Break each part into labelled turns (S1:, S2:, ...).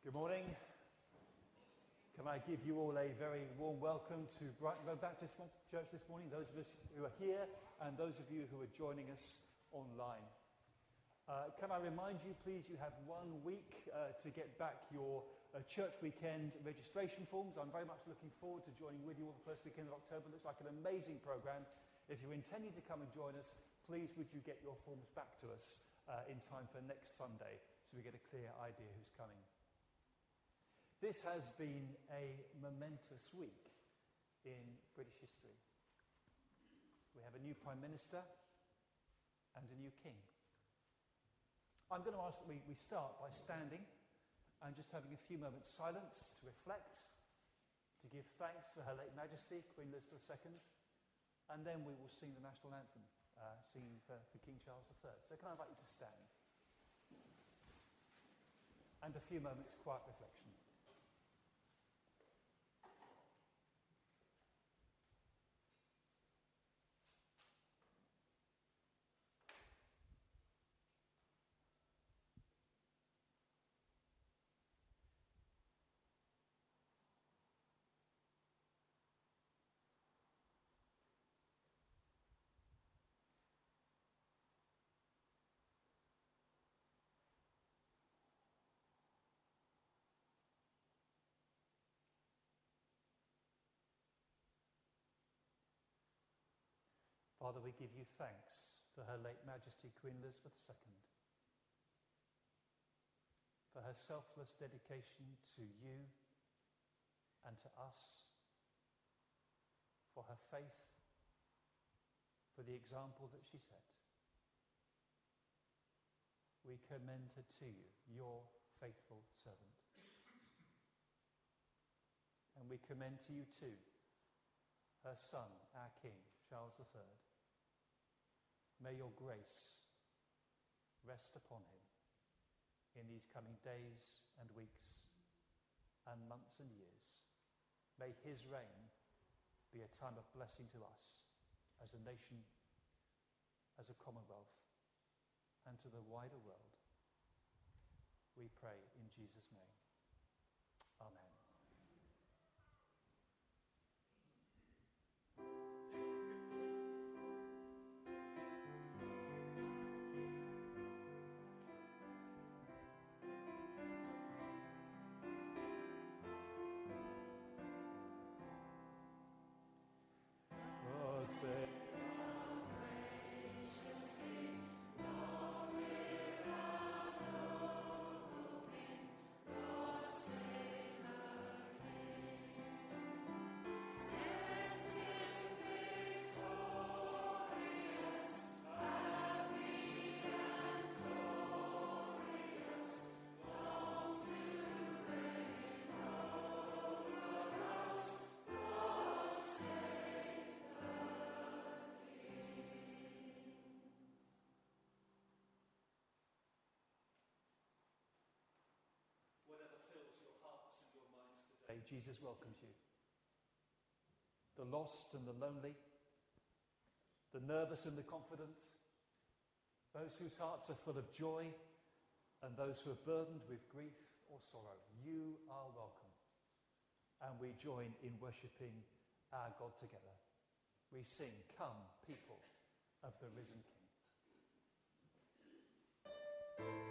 S1: Good morning. Can I give you all a very warm welcome to Brighton Road Baptist Church this morning, those of us who are here and those of you who are joining us online. Uh, can I remind you, please, you have one week uh, to get back your uh, church weekend registration forms. I'm very much looking forward to joining with you on the first weekend of October. It Looks like an amazing program. If you're intending to come and join us, please would you get your forms back to us uh, in time for next Sunday so we get a clear idea who's coming. This has been a momentous week in British history. We have a new Prime Minister and a new King. I'm going to ask that we, we start by standing and just having a few moments silence to reflect, to give thanks for Her late Majesty, Queen Elizabeth II, and then we will sing the national anthem, uh, singing for, for King Charles III. So can I invite you to stand? And a few moments quiet reflection. Father, we give you thanks for Her late Majesty Queen Elizabeth II, for her selfless dedication to you and to us, for her faith, for the example that she set. We commend her to you, your faithful servant. And we commend to you too her son, our King, Charles III May your grace rest upon him in these coming days and weeks and months and years. May his reign be a time of blessing to us as a nation, as a commonwealth, and to the wider world. We pray in Jesus' name. Amen. Jesus welcomes you. The lost and the lonely, the nervous and the confident, those whose hearts are full of joy, and those who are burdened with grief or sorrow. You are welcome. And we join in worshipping our God together. We sing, Come, people of the risen King.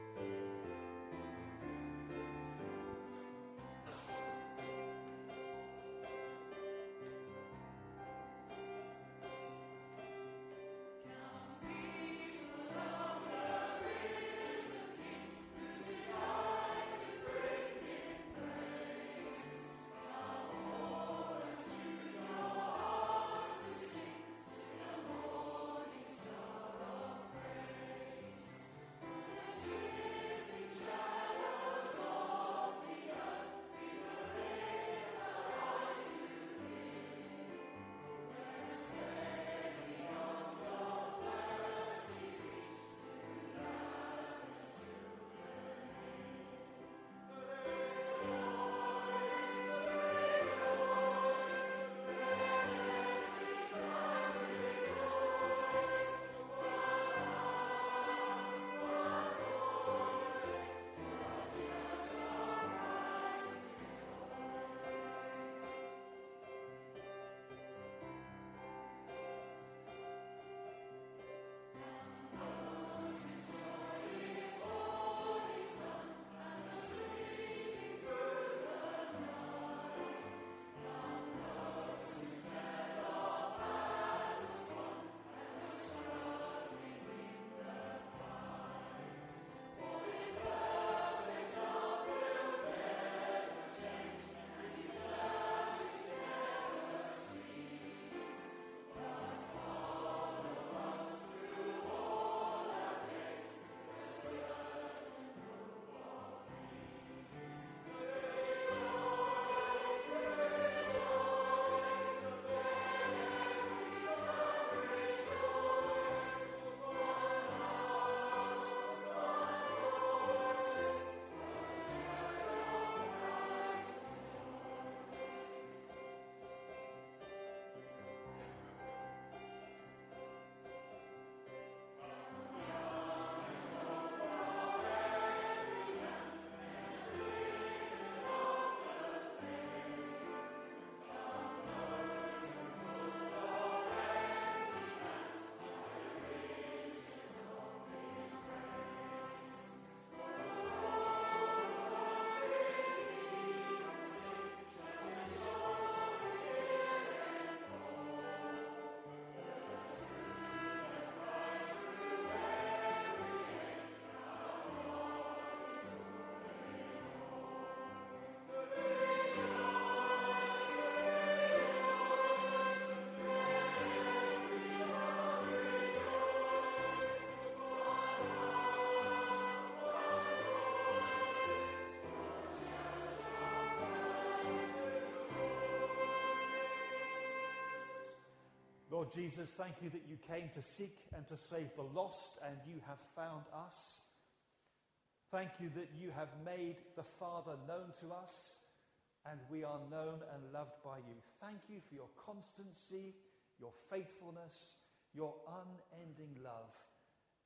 S1: Lord Jesus, thank you that you came to seek and to save the lost, and you have found us. Thank you that you have made the Father known to us, and we are known and loved by you. Thank you for your constancy, your faithfulness, your unending love,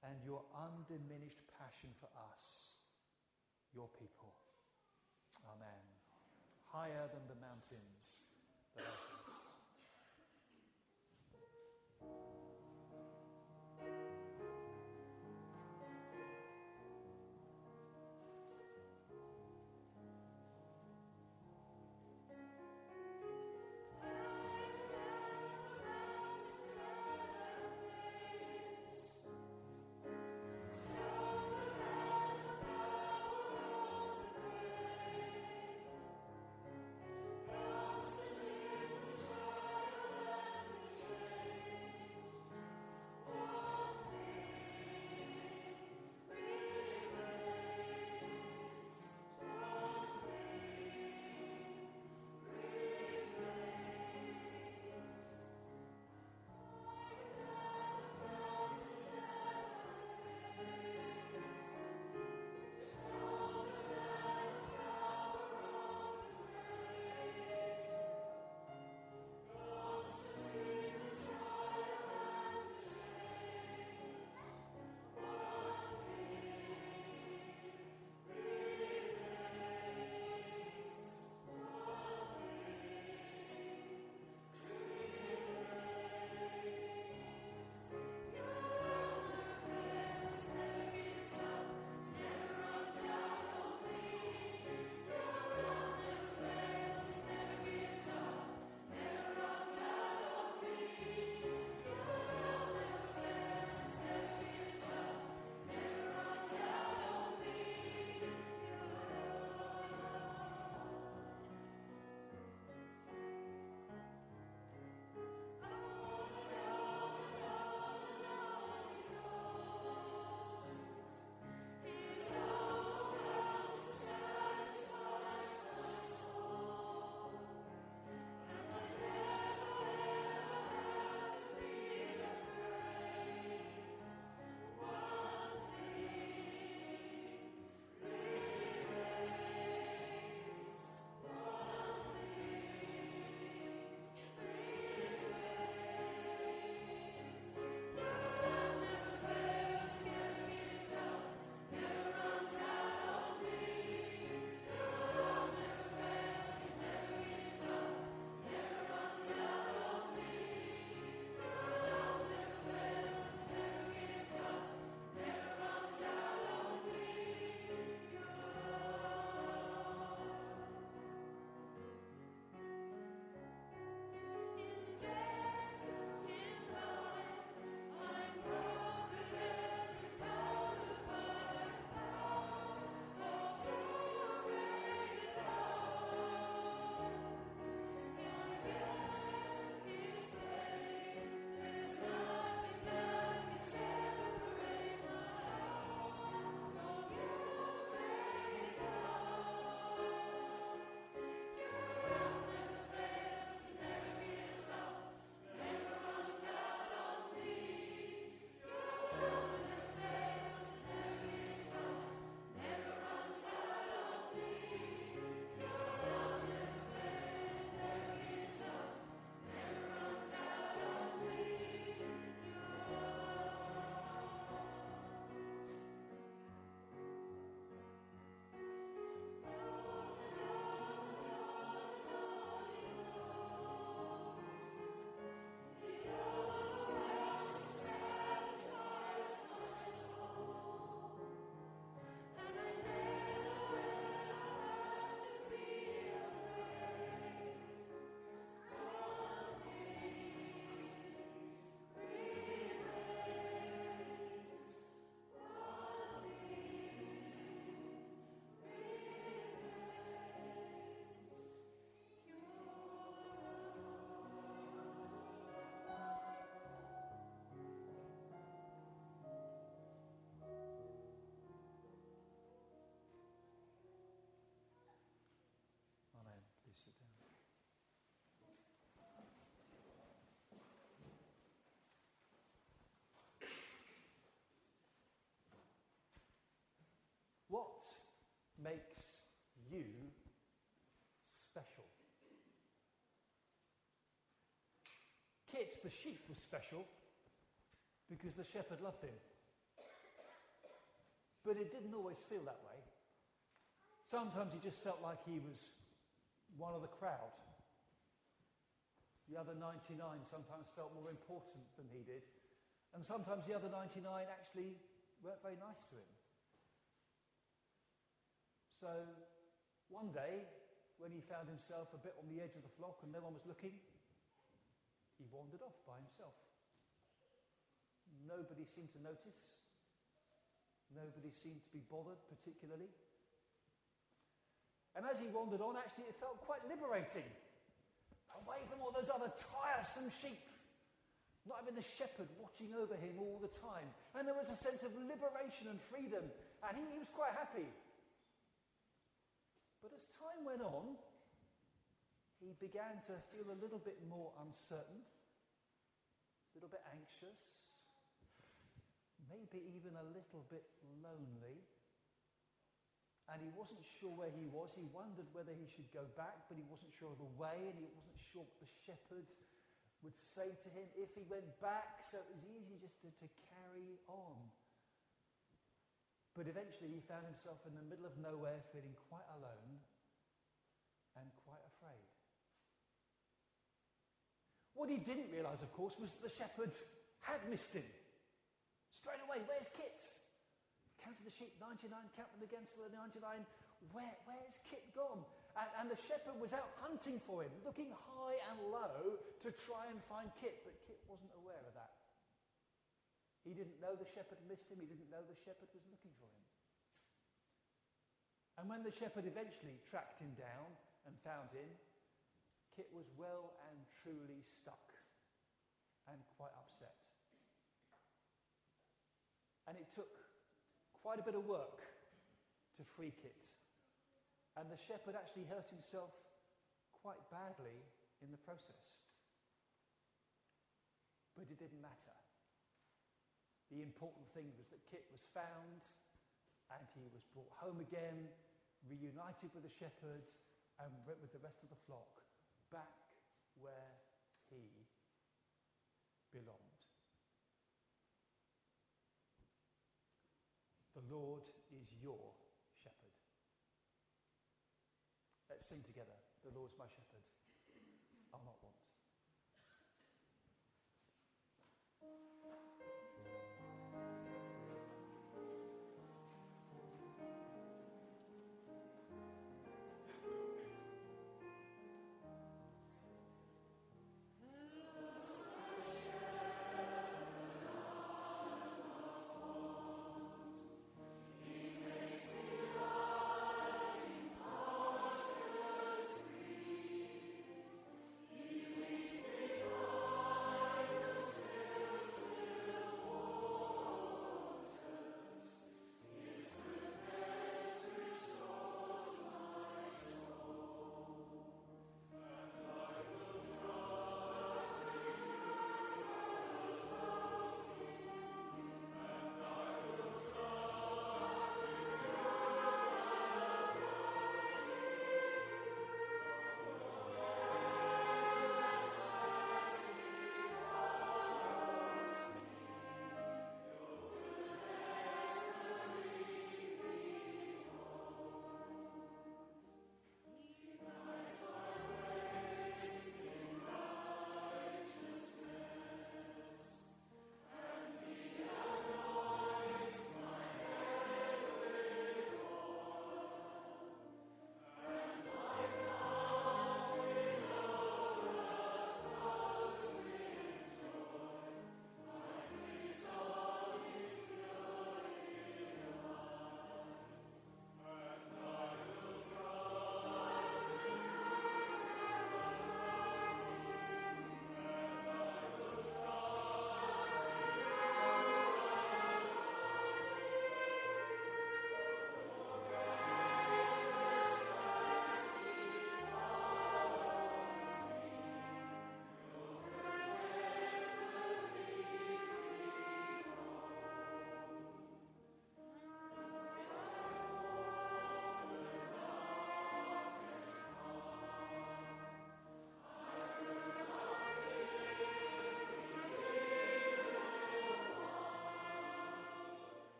S1: and your undiminished passion for us, your people. Amen. Higher than the mountains, makes you special. Kit, the sheep, was special because the shepherd loved him. But it didn't always feel that way. Sometimes he just felt like he was one of the crowd. The other 99 sometimes felt more important than he did. And sometimes the other 99 actually weren't very nice to him. So one day, when he found himself a bit on the edge of the flock and no one was looking, he wandered off by himself. Nobody seemed to notice. Nobody seemed to be bothered particularly. And as he wandered on, actually, it felt quite liberating. Away from all those other tiresome sheep. Not having the shepherd watching over him all the time. And there was a sense of liberation and freedom. And he, he was quite happy. But as time went on, he began to feel a little bit more uncertain, a little bit anxious, maybe even a little bit lonely and he wasn't sure where he was. He wondered whether he should go back, but he wasn't sure of the way, and he wasn't sure what the shepherd would say to him if he went back. So it was easy just to, to carry on. But eventually he found himself in the middle of nowhere, feeling quite alone and quite afraid. What he didn't realize, of course, was that the shepherds had missed him. Straight away, where's Kit? counted the sheep, 99, counted them again, still 99. Where, where's Kit gone? And, and the shepherd was out hunting for him, looking high and low to try and find Kit, but Kit wasn't aware of that. He didn't know the shepherd missed him. He didn't know the shepherd was looking for him. And when the shepherd eventually tracked him down and found him, Kit was well and truly stuck and quite upset. And it took quite a bit of work to free Kit. And the shepherd actually hurt himself quite badly in the process. But it didn't matter. The important thing was that Kit was found and he was brought home again, reunited with the shepherd and with the rest of the flock back where he belonged. The Lord is your shepherd. Let's sing together. The Lord's my shepherd. I'll not want.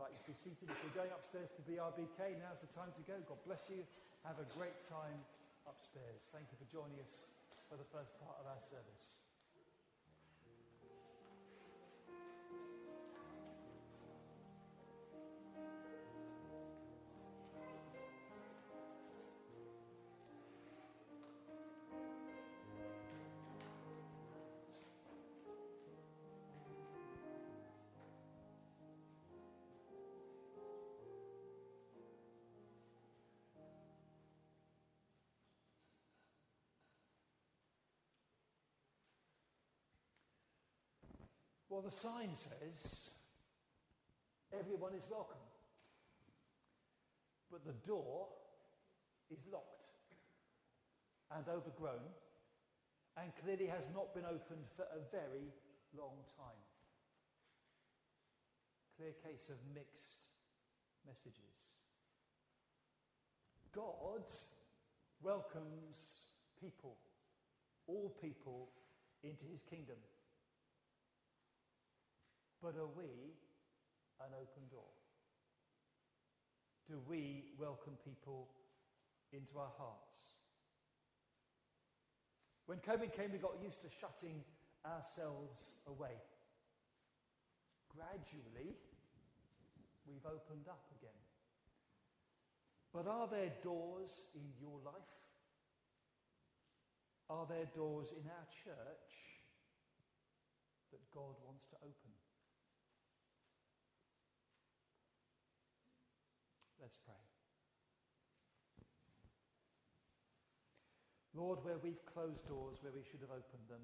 S1: Invite you to be seated. If you're going upstairs to BRBK, now's the time to go. God bless you. Have a great time upstairs. Thank you for joining us for the first part of our service. Well, the sign says everyone is welcome. But the door is locked and overgrown and clearly has not been opened for a very long time. Clear case of mixed messages. God welcomes people, all people, into his kingdom. But are we an open door? Do we welcome people into our hearts? When COVID came, we got used to shutting ourselves away. Gradually, we've opened up again. But are there doors in your life? Are there doors in our church that God wants to open? Let's pray. Lord, where we've closed doors where we should have opened them,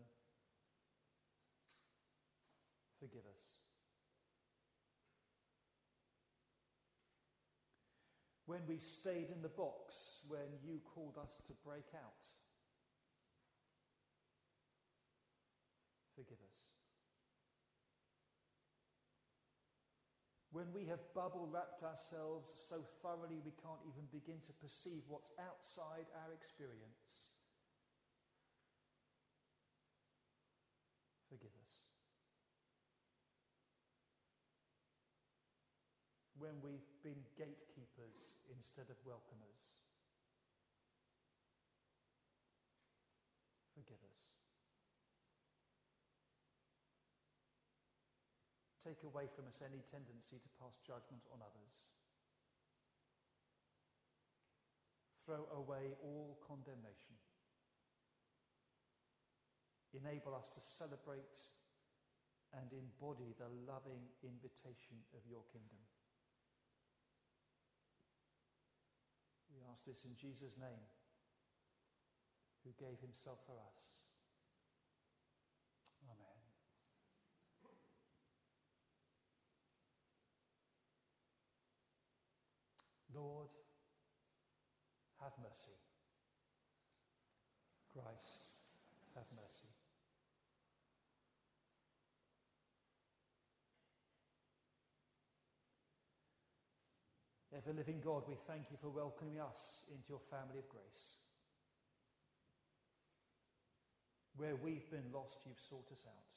S1: forgive us. When we stayed in the box when you called us to break out, forgive us. When we have bubble wrapped ourselves so thoroughly we can't even begin to perceive what's outside our experience. Forgive us. When we've been gatekeepers instead of welcomers. Forgive us. Take away from us any tendency to pass judgment on others. Throw away all condemnation. Enable us to celebrate and embody the loving invitation of your kingdom. We ask this in Jesus' name, who gave himself for us. Amen. Lord, have mercy. Christ, have mercy. Ever living God, we thank you for welcoming us into your family of grace. Where we've been lost, you've sought us out.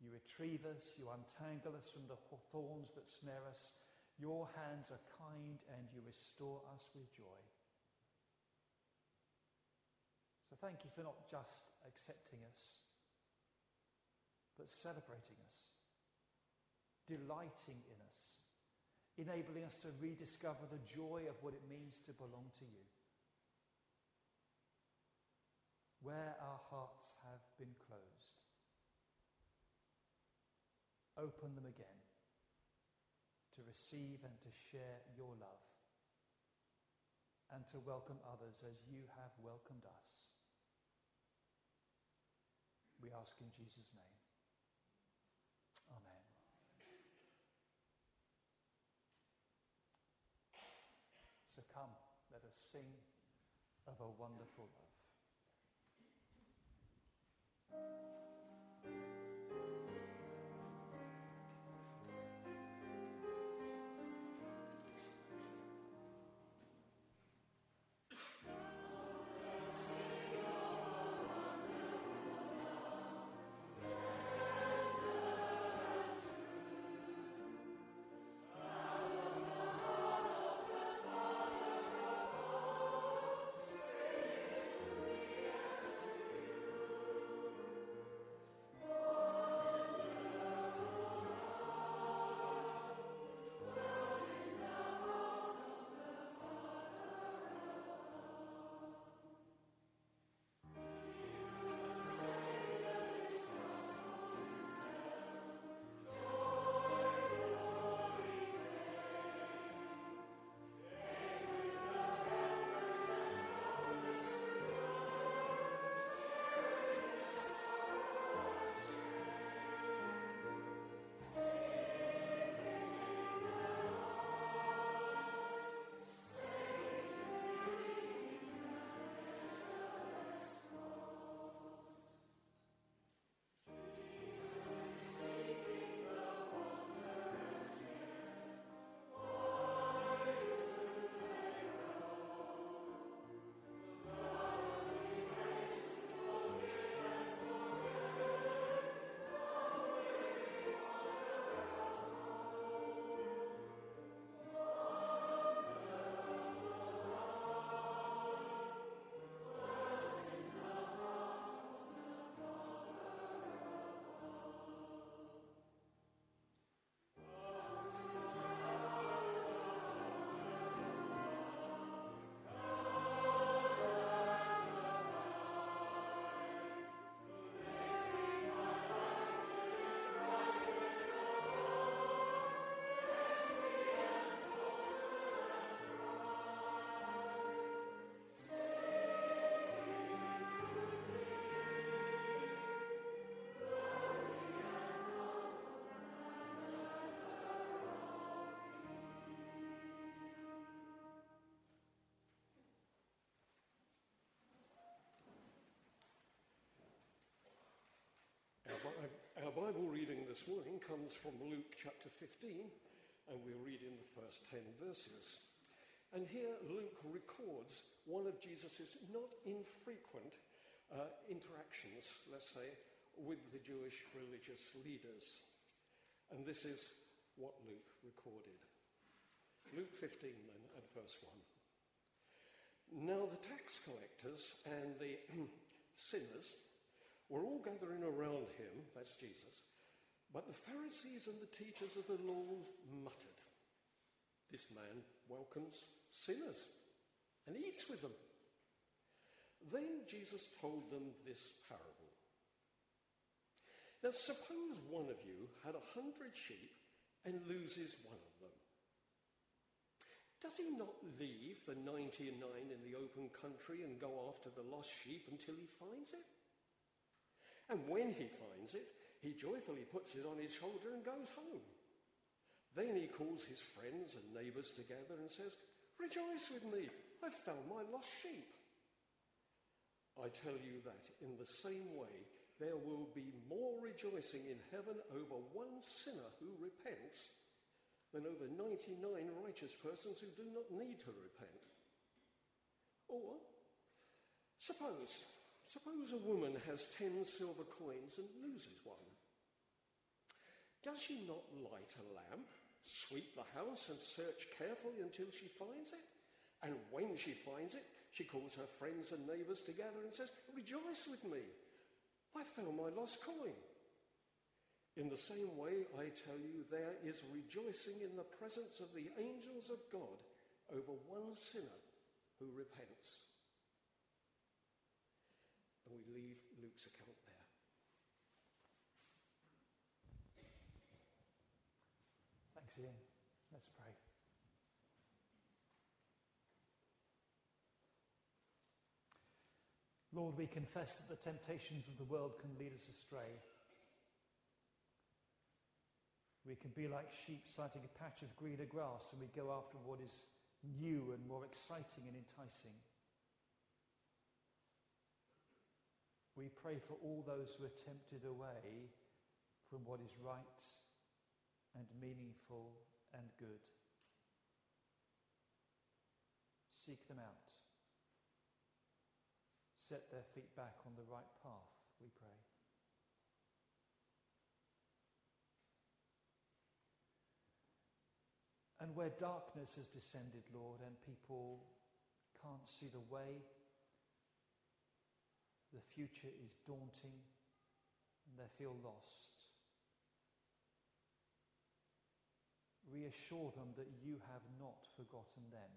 S1: You retrieve us, you untangle us from the thorns that snare us, your hands are kind and you restore us with joy. So thank you for not just accepting us, but celebrating us, delighting in us, enabling us to rediscover the joy of what it means to belong to you. Where our hearts have been closed, open them again to receive and to share your love and to welcome others as you have welcomed us. We ask in Jesus' name. Amen. So come, of a wonderful love.
S2: Bible reading this morning comes from Luke chapter 15, and we'll read in the first 10 verses. And here Luke records one of Jesus' not infrequent uh, interactions, let's say, with the Jewish religious leaders. And this is what Luke recorded. Luke 15, then, at verse 1. Now the tax collectors and the sinners were all gathering around him, that's Jesus, but the Pharisees and the teachers of the law muttered, This man welcomes sinners and eats with them. Then Jesus told them this parable. Now, suppose one of you had a hundred sheep and loses one of them. Does he not leave the 99 in the open country and go after the lost sheep until he finds it? And when he finds it, he joyfully puts it on his shoulder and goes home. Then he calls his friends and neighbours together and says, Rejoice with me, I've found my lost sheep. I tell you that in the same way, there will be more rejoicing in heaven over one sinner who repents than over 99 righteous persons who do not need to repent. Or, suppose Suppose a woman has ten silver coins and loses one. Does she not light a lamp, sweep the house, and search carefully until she finds it? And when she finds it, she calls her friends and neighbours together and says, Rejoice with me! I found my lost coin. In the same way, I tell you, there is rejoicing in the presence of the angels of God over one sinner who repents and we leave Luke's account there.
S1: Thanks, Ian. Let's pray. Lord, we confess that the temptations of the world can lead us astray. We can be like sheep sighting a patch of greener grass and we go after what is new and more exciting and enticing. We pray for all those who are tempted away from what is right and meaningful and good. Seek them out. Set their feet back on the right path, we pray. And where darkness has descended, Lord, and people can't see the way, the future is daunting and they feel lost. Reassure them that you have not forgotten them.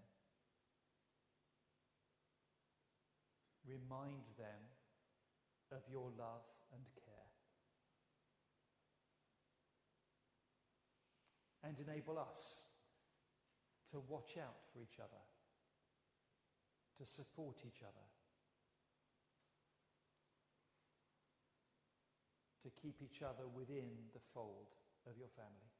S1: Remind them of your love and care. And enable us to watch out for each other, to support each other to keep each other within the fold of your family.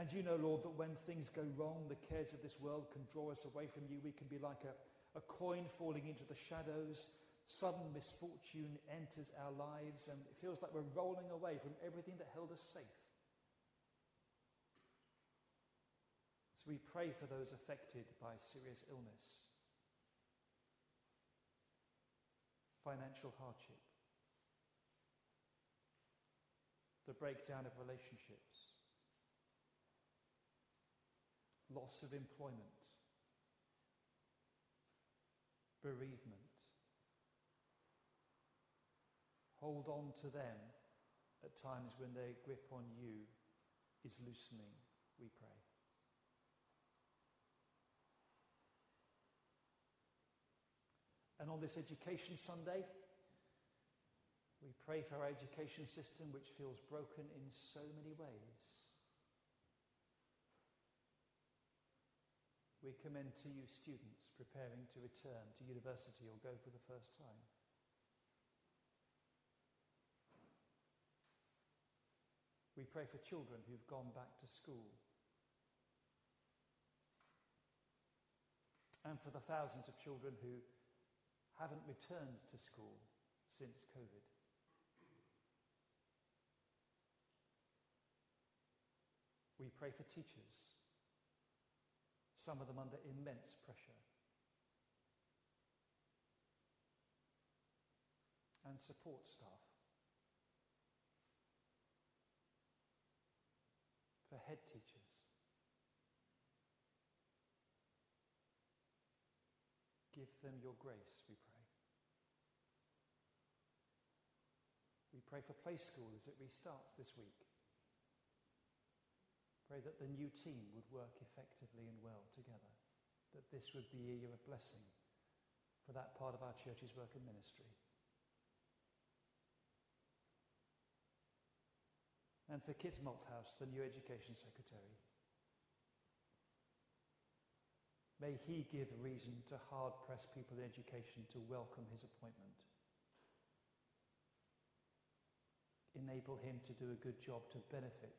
S1: And you know, Lord, that when things go wrong, the cares of this world can draw us away from you. We can be like a, a coin falling into the shadows. Sudden misfortune enters our lives, and it feels like we're rolling away from everything that held us safe. So we pray for those affected by serious illness financial hardship, the breakdown of relationships, loss of employment, bereavement. Hold on to them at times when their grip on you is loosening, we pray. And on this Education Sunday, we pray for our education system, which feels broken in so many ways. We commend to you students preparing to return to university or go for the first time. We pray for children who've gone back to school. And for the thousands of children who haven't returned to school since COVID. We pray for teachers, some of them under immense pressure. And support staff. For head teachers. Give them your grace, we pray. We pray for play school as it restarts this week. Pray that the new team would work effectively and well together, that this would be a year of blessing for that part of our church's work and ministry. And for Kit Malthouse, the new Education Secretary. May he give reason to hard pressed people in education to welcome his appointment. Enable him to do a good job to benefit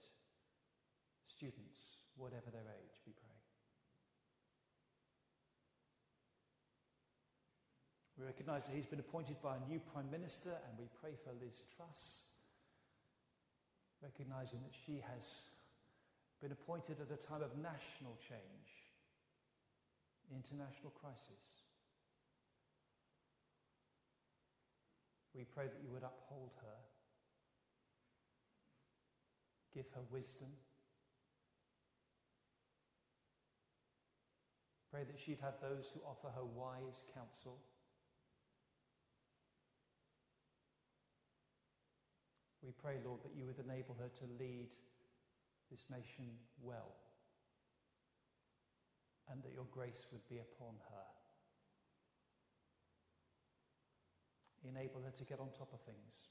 S1: students, whatever their age, we pray. We recognise that he's been appointed by a new Prime Minister and we pray for Liz Truss, recognising that she has been appointed at a time of national change, international crisis. We pray that you would uphold her, give her wisdom Pray that she'd have those who offer her wise counsel. We pray, Lord, that you would enable her to lead this nation well and that your grace would be upon her. Enable her to get on top of things.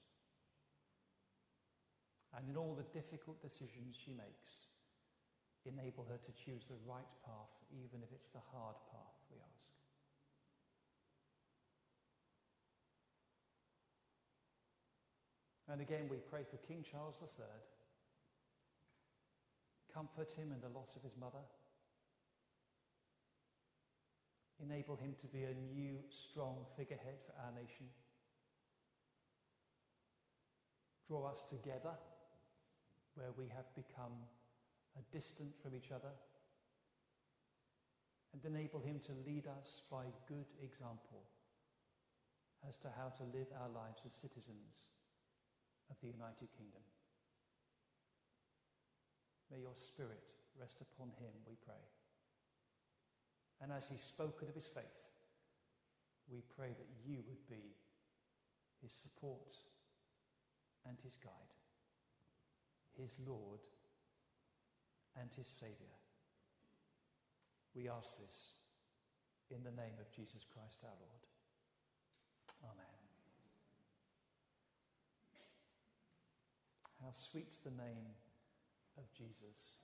S1: And in all the difficult decisions she makes, enable her to choose the right path, even if it's the hard path, we ask. And again, we pray for King Charles III. Comfort him in the loss of his mother. Enable him to be a new, strong figurehead for our nation. Draw us together where we have become distant from each other, and enable him to lead us by good example as to how to live our lives as citizens of the United Kingdom. May your Spirit rest upon him, we pray. And as he's spoken of his faith, we pray that you would be his support and his guide, his Lord and his Saviour. We ask this in the name of Jesus Christ our Lord. Amen. How sweet the name of Jesus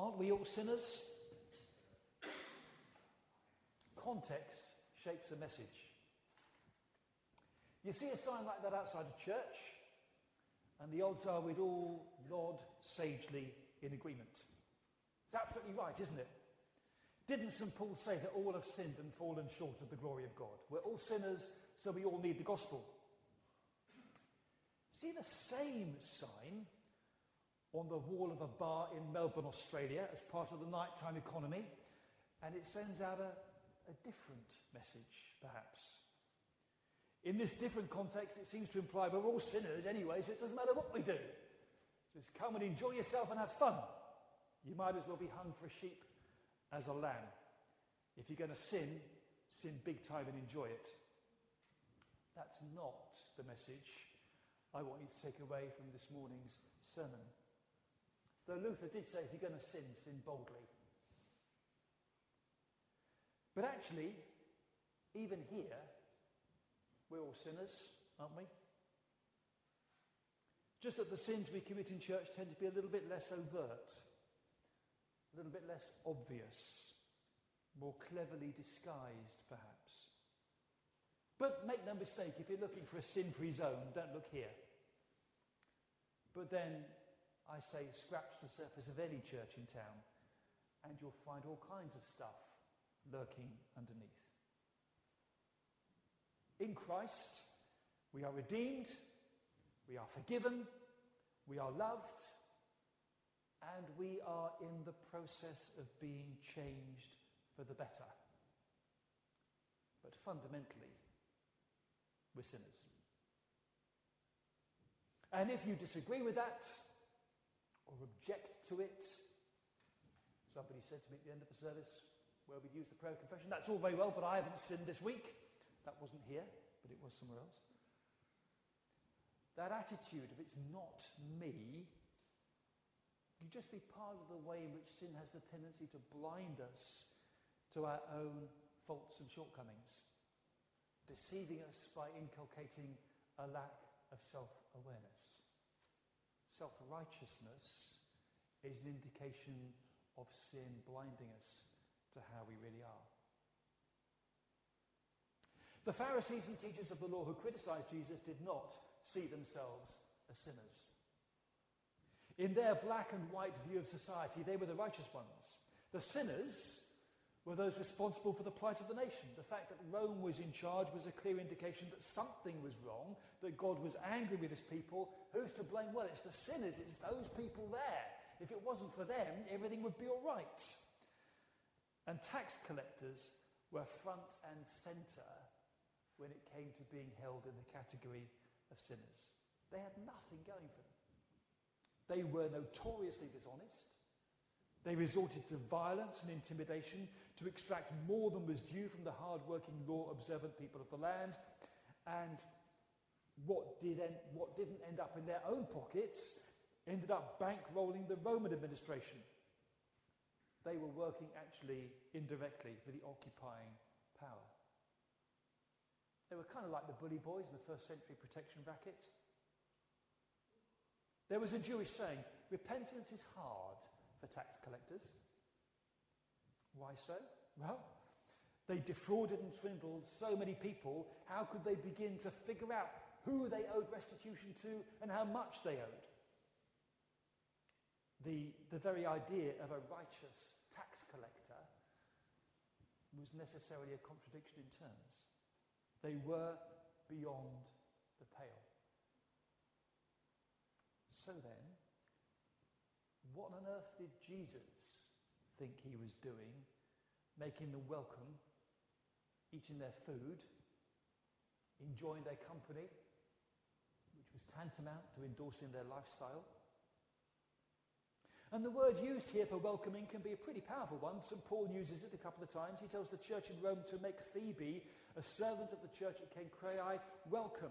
S1: Aren't we all sinners? Context shapes a message. You see a sign like that outside a church, and the odds are we'd all nod sagely in agreement. It's absolutely right, isn't it? Didn't St. Paul say that all have sinned and fallen short of the glory of God? We're all sinners, so we all need the gospel. See the same sign on the wall of a bar in Melbourne, Australia, as part of the nighttime economy, and it sends out a, a different message, perhaps. In this different context, it seems to imply we're all sinners anyway, so it doesn't matter what we do. Just come and enjoy yourself and have fun. You might as well be hung for a sheep as a lamb. If you're going to sin, sin big time and enjoy it. That's not the message I want you to take away from this morning's sermon. Though Luther did say, if you're going to sin, sin boldly. But actually, even here, we're all sinners, aren't we? Just that the sins we commit in church tend to be a little bit less overt, a little bit less obvious, more cleverly disguised, perhaps. But make no mistake, if you're looking for a sin free zone, don't look here. But then I say, scratch the surface of any church in town, and you'll find all kinds of stuff lurking underneath. In Christ, we are redeemed, we are forgiven, we are loved, and we are in the process of being changed for the better. But fundamentally, we're sinners. And if you disagree with that, or object to it, somebody said to me at the end of the service, where we'd use the prayer of confession, that's all very well, but I haven't sinned this week. That wasn't here, but it was somewhere else. That attitude of it's not me can just be part of the way in which sin has the tendency to blind us to our own faults and shortcomings, deceiving us by inculcating a lack of self awareness. Self righteousness is an indication of sin blinding us to how we really are. The Pharisees and teachers of the law who criticized Jesus did not see themselves as sinners. In their black and white view of society, they were the righteous ones. The sinners were those responsible for the plight of the nation. The fact that Rome was in charge was a clear indication that something was wrong, that God was angry with his people. Who's to blame? Well, it's the sinners, it's those people there. If it wasn't for them, everything would be all right. And tax collectors were front and centre when it came to being held in the category of sinners. They had nothing going for them. They were notoriously dishonest. They resorted to violence and intimidation to extract more than was due from the hard-working, law-observant people of the land. And what, did en- what didn't end up in their own pockets ended up bankrolling the Roman administration. They were working actually indirectly for the occupying power. They were kind of like the bully boys in the first century protection racket. There was a Jewish saying repentance is hard for tax collectors. Why so? Well, they defrauded and swindled so many people, how could they begin to figure out who they owed restitution to and how much they owed? The, the very idea of a righteous tax collector was necessarily a contradiction in terms. They were beyond the pale. So then, what on earth did Jesus think he was doing, making them welcome, eating their food, enjoying their company, which was tantamount to endorsing their lifestyle? And the word used here for welcoming can be a pretty powerful one. St. Paul uses it a couple of times. He tells the church in Rome to make Phoebe, a servant of the church at Cenchreae, welcome.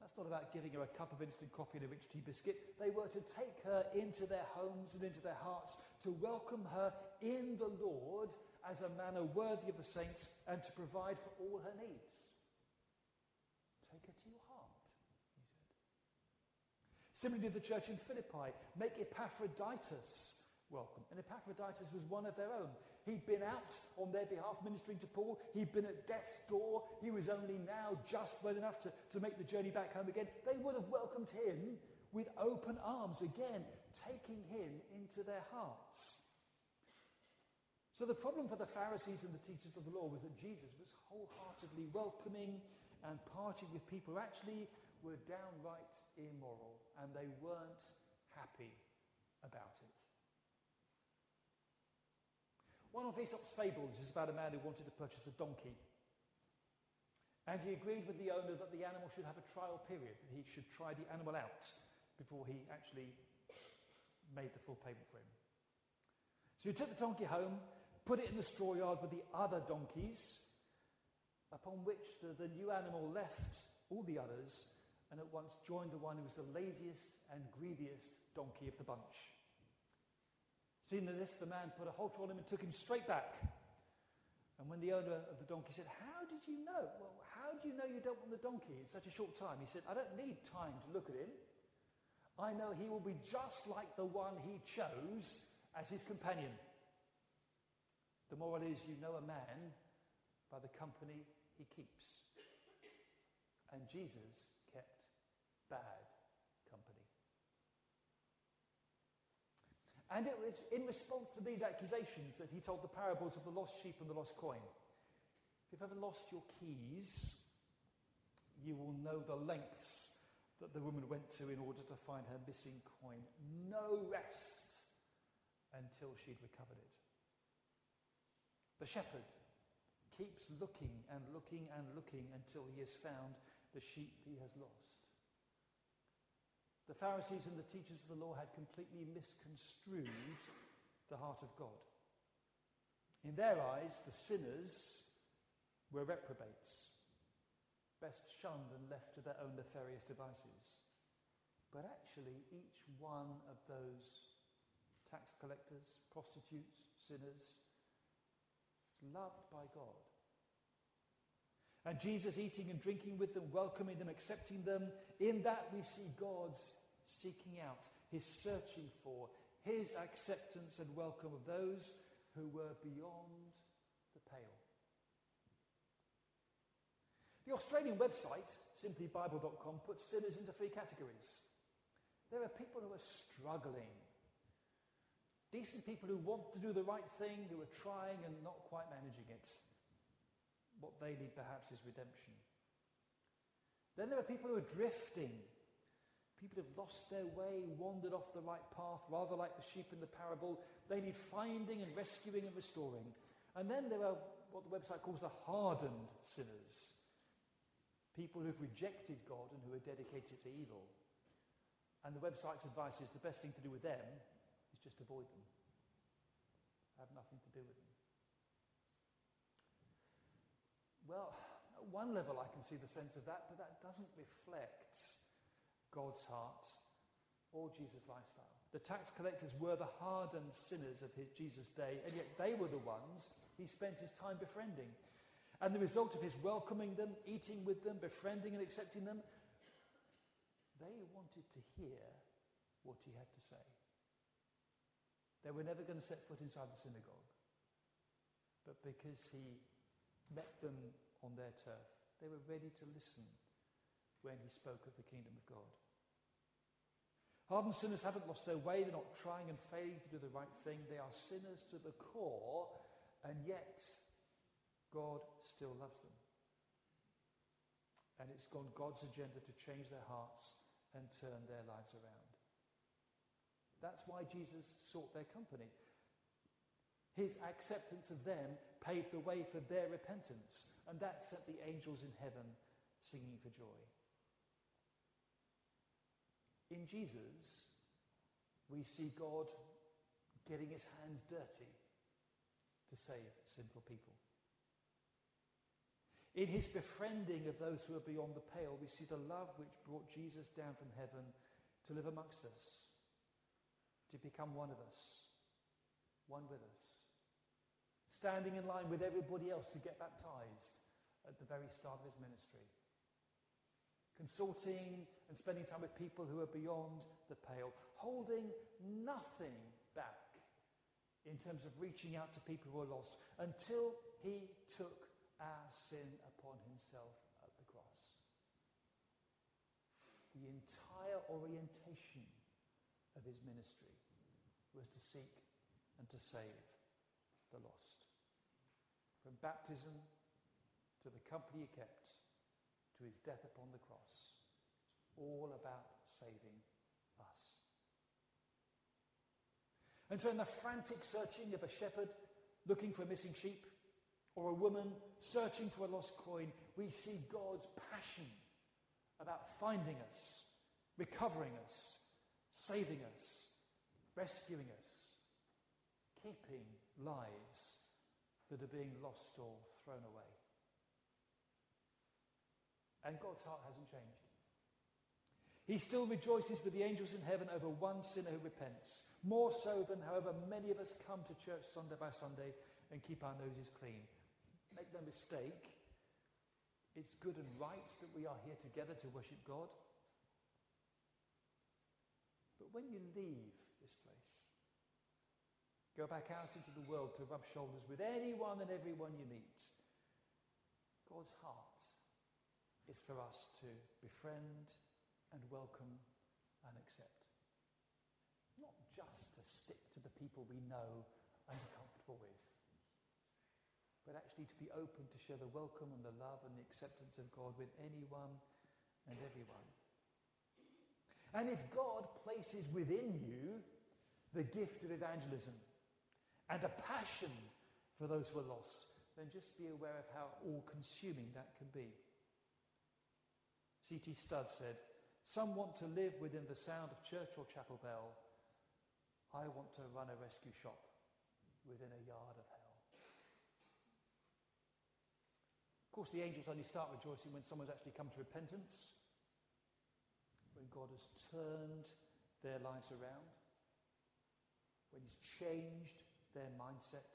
S1: That's not about giving her a cup of instant coffee and a rich tea biscuit. They were to take her into their homes and into their hearts, to welcome her in the Lord as a manner worthy of the saints, and to provide for all her needs. Take her to your heart. he said. Similarly, the church in Philippi, make Epaphroditus welcome. And Epaphroditus was one of their own. He'd been out on their behalf ministering to Paul. He'd been at death's door. He was only now just well enough to, to make the journey back home again. They would have welcomed him with open arms, again, taking him into their hearts. So the problem for the Pharisees and the teachers of the law was that Jesus was wholeheartedly welcoming and partying with people who actually were downright immoral and they weren't happy about it. One of Aesop's fables is about a man who wanted to purchase a donkey. And he agreed with the owner that the animal should have a trial period, that he should try the animal out before he actually made the full payment for him. So he took the donkey home, put it in the straw yard with the other donkeys, upon which the, the new animal left all the others and at once joined the one who was the laziest and greediest donkey of the bunch. Seeing this, the man put a halter on him and took him straight back. And when the owner of the donkey said, How did you know? Well, how do you know you don't want the donkey in such a short time? He said, I don't need time to look at him. I know he will be just like the one he chose as his companion. The moral is you know a man by the company he keeps. And Jesus kept bad And it was in response to these accusations that he told the parables of the lost sheep and the lost coin. If you've ever lost your keys, you will know the lengths that the woman went to in order to find her missing coin. No rest until she'd recovered it. The shepherd keeps looking and looking and looking until he has found the sheep he has lost. The Pharisees and the teachers of the law had completely misconstrued the heart of God. In their eyes, the sinners were reprobates, best shunned and left to their own nefarious devices. But actually, each one of those tax collectors, prostitutes, sinners, is loved by God. And Jesus eating and drinking with them, welcoming them, accepting them, in that we see God's seeking out, his searching for, his acceptance and welcome of those who were beyond the pale. The Australian website, simplybible.com, puts sinners into three categories. There are people who are struggling. Decent people who want to do the right thing, who are trying and not quite managing it. What they need perhaps is redemption. Then there are people who are drifting, People have lost their way, wandered off the right path, rather like the sheep in the parable. They need finding and rescuing and restoring. And then there are what the website calls the hardened sinners. People who've rejected God and who are dedicated to evil. And the website's advice is the best thing to do with them is just avoid them. Have nothing to do with them. Well, at one level I can see the sense of that, but that doesn't reflect God's heart or Jesus' lifestyle. The tax collectors were the hardened sinners of his, Jesus' day, and yet they were the ones he spent his time befriending. And the result of his welcoming them, eating with them, befriending and accepting them, they wanted to hear what he had to say. They were never going to set foot inside the synagogue. But because he met them on their turf, they were ready to listen when he spoke of the kingdom of God. Hardened sinners haven't lost their way. They're not trying and failing to do the right thing. They are sinners to the core, and yet God still loves them. And it's gone God's agenda to change their hearts and turn their lives around. That's why Jesus sought their company. His acceptance of them paved the way for their repentance, and that set the angels in heaven singing for joy. In Jesus, we see God getting his hands dirty to save sinful people. In his befriending of those who are beyond the pale, we see the love which brought Jesus down from heaven to live amongst us, to become one of us, one with us, standing in line with everybody else to get baptized at the very start of his ministry consulting and spending time with people who are beyond the pale, holding nothing back in terms of reaching out to people who are lost until he took our sin upon himself at the cross. The entire orientation of his ministry was to seek and to save the lost. From baptism to the company he kept to his death upon the cross, it's all about saving us. And so, in the frantic searching of a shepherd looking for a missing sheep, or a woman searching for a lost coin, we see God's passion about finding us, recovering us, saving us, rescuing us, keeping lives that are being lost or thrown away. And God's heart hasn't changed. He still rejoices with the angels in heaven over one sinner who repents, more so than however many of us come to church Sunday by Sunday and keep our noses clean. Make no mistake, it's good and right that we are here together to worship God. But when you leave this place, go back out into the world to rub shoulders with anyone and everyone you meet, God's heart is for us to befriend and welcome and accept. Not just to stick to the people we know and are comfortable with, but actually to be open to share the welcome and the love and the acceptance of God with anyone and everyone. And if God places within you the gift of evangelism and a passion for those who are lost, then just be aware of how all consuming that can be. C.T. Studd said, Some want to live within the sound of church or chapel bell. I want to run a rescue shop within a yard of hell. Of course, the angels only start rejoicing when someone's actually come to repentance, when God has turned their lives around, when He's changed their mindset,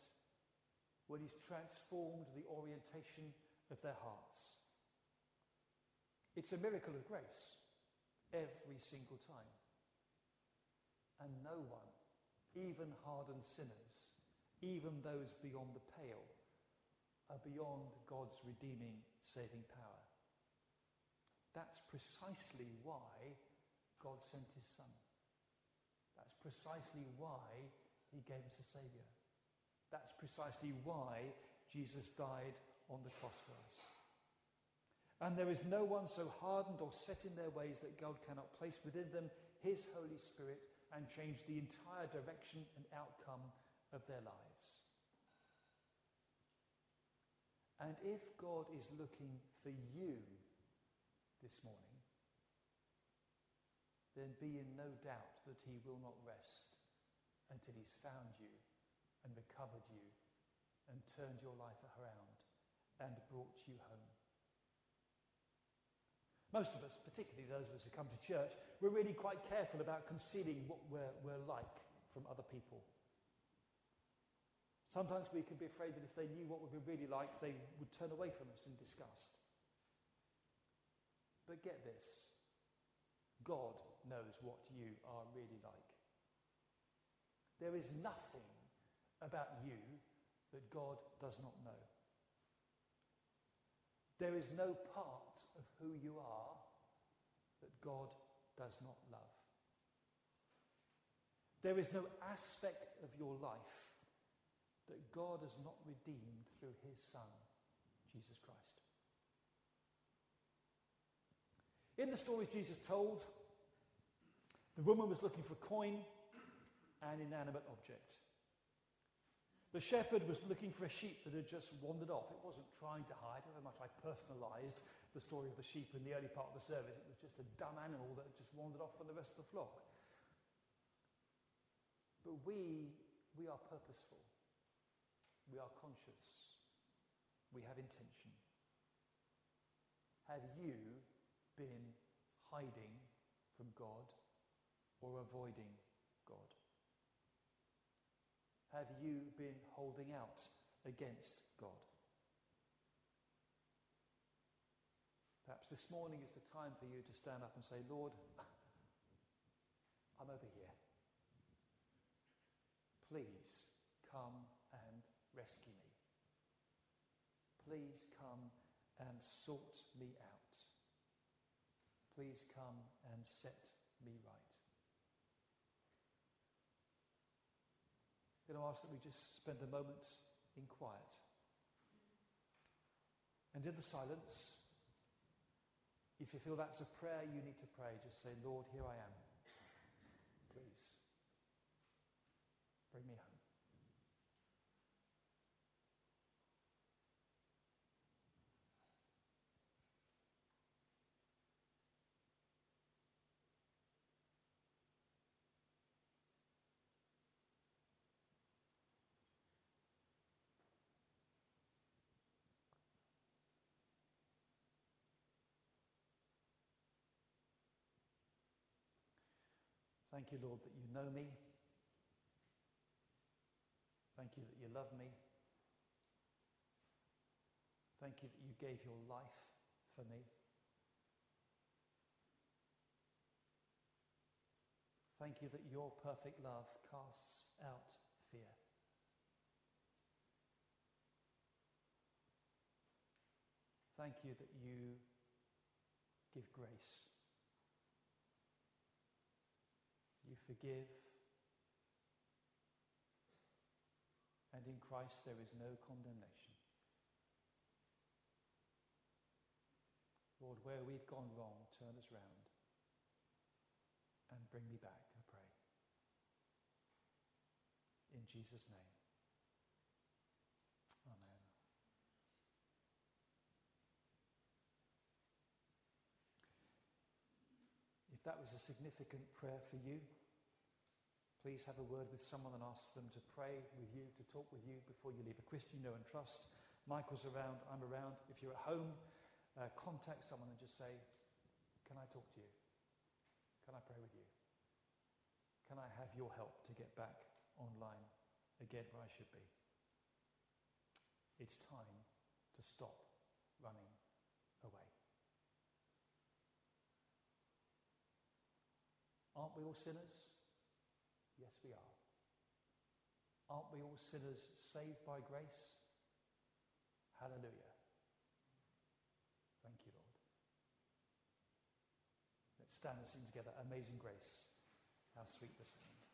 S1: when He's transformed the orientation of their hearts. It's a miracle of grace every single time. And no one, even hardened sinners, even those beyond the pale, are beyond God's redeeming, saving power. That's precisely why God sent his Son. That's precisely why he gave us a Saviour. That's precisely why Jesus died on the cross for us. And there is no one so hardened or set in their ways that God cannot place within them his Holy Spirit and change the entire direction and outcome of their lives. And if God is looking for you this morning, then be in no doubt that he will not rest until he's found you and recovered you and turned your life around and brought you home. Most of us, particularly those of us who come to church, we're really quite careful about concealing what we're, we're like from other people. Sometimes we can be afraid that if they knew what we'd be really like, they would turn away from us in disgust. But get this God knows what you are really like. There is nothing about you that God does not know. There is no part of who you are that God does not love. There is no aspect of your life that God has not redeemed through his Son, Jesus Christ. In the stories Jesus told, the woman was looking for coin, an inanimate object. The shepherd was looking for a sheep that had just wandered off. It wasn't trying to hide, however much I personalised the story of the sheep in the early part of the service. It was just a dumb animal that just wandered off from the rest of the flock. But we, we are purposeful. We are conscious. We have intention. Have you been hiding from God or avoiding God? Have you been holding out against God? Perhaps this morning is the time for you to stand up and say, Lord, I'm over here. Please come and rescue me. Please come and sort me out. Please come and set me right. I'm going to ask that we just spend a moment in quiet. And in the silence, if you feel that's a prayer you need to pray, just say, Lord, here I am. Please, bring me home. Thank you, Lord, that you know me. Thank you that you love me. Thank you that you gave your life for me. Thank you that your perfect love casts out fear. Thank you that you give grace. You forgive. And in Christ there is no condemnation. Lord, where we've gone wrong, turn us round and bring me back, I pray. In Jesus' name. Amen. If that was a significant prayer for you, please have a word with someone and ask them to pray with you, to talk with you before you leave. A Christian you know and trust. Michael's around, I'm around. If you're at home, uh, contact someone and just say, Can I talk to you? Can I pray with you? Can I have your help to get back online again where I should be? It's time to stop running away. Aren't we all sinners? Yes, we are. Aren't we all sinners saved by grace? Hallelujah. Thank you, Lord. Let's stand and sing together Amazing Grace. How sweet the sound.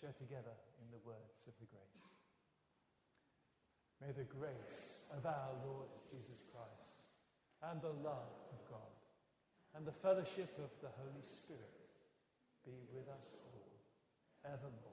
S1: Share together in the words of the grace. May the grace of our Lord Jesus Christ and the love of God and the fellowship of the Holy Spirit be with us all evermore.